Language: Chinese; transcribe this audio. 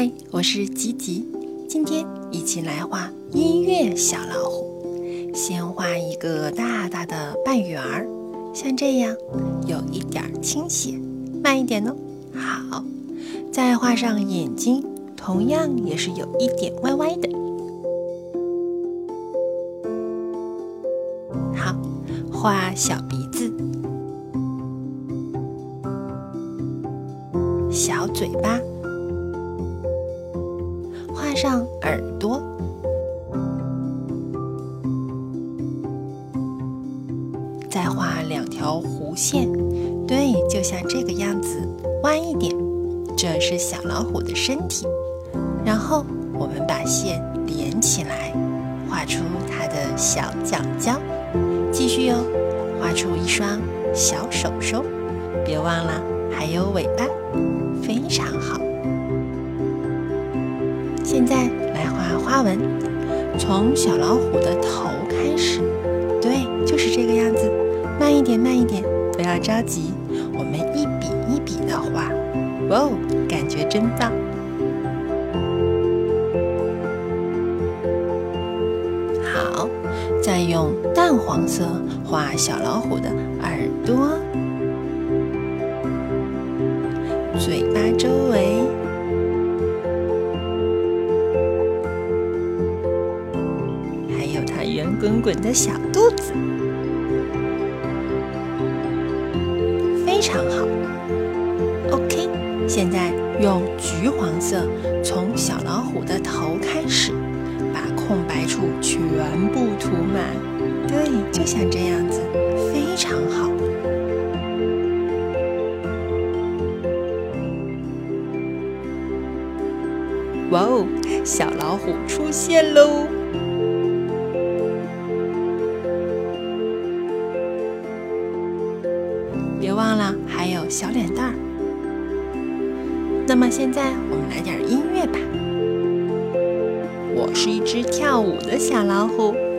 嗨，我是吉吉，今天一起来画音乐小老虎。先画一个大大的半圆儿，像这样，有一点倾斜，慢一点哦。好，再画上眼睛，同样也是有一点歪歪的。好，画小鼻子，小嘴巴。画上耳朵，再画两条弧线，对，就像这个样子，弯一点。这是小老虎的身体，然后我们把线连起来，画出它的小脚脚。继续哟，画出一双小手手，别忘了还有尾巴，非常好。现在来画花纹，从小老虎的头开始，对，就是这个样子。慢一点，慢一点，不要着急，我们一笔一笔的画。哇哦，感觉真棒！好，再用淡黄色画小老虎的耳朵、嘴巴周围。它圆滚滚的小肚子，非常好。OK，现在用橘黄色从小老虎的头开始，把空白处全部涂满。对，就像这样子，非常好。哇哦，小老虎出现喽！忘了还有小脸蛋儿。那么现在我们来点音乐吧。我是一只跳舞的小老虎。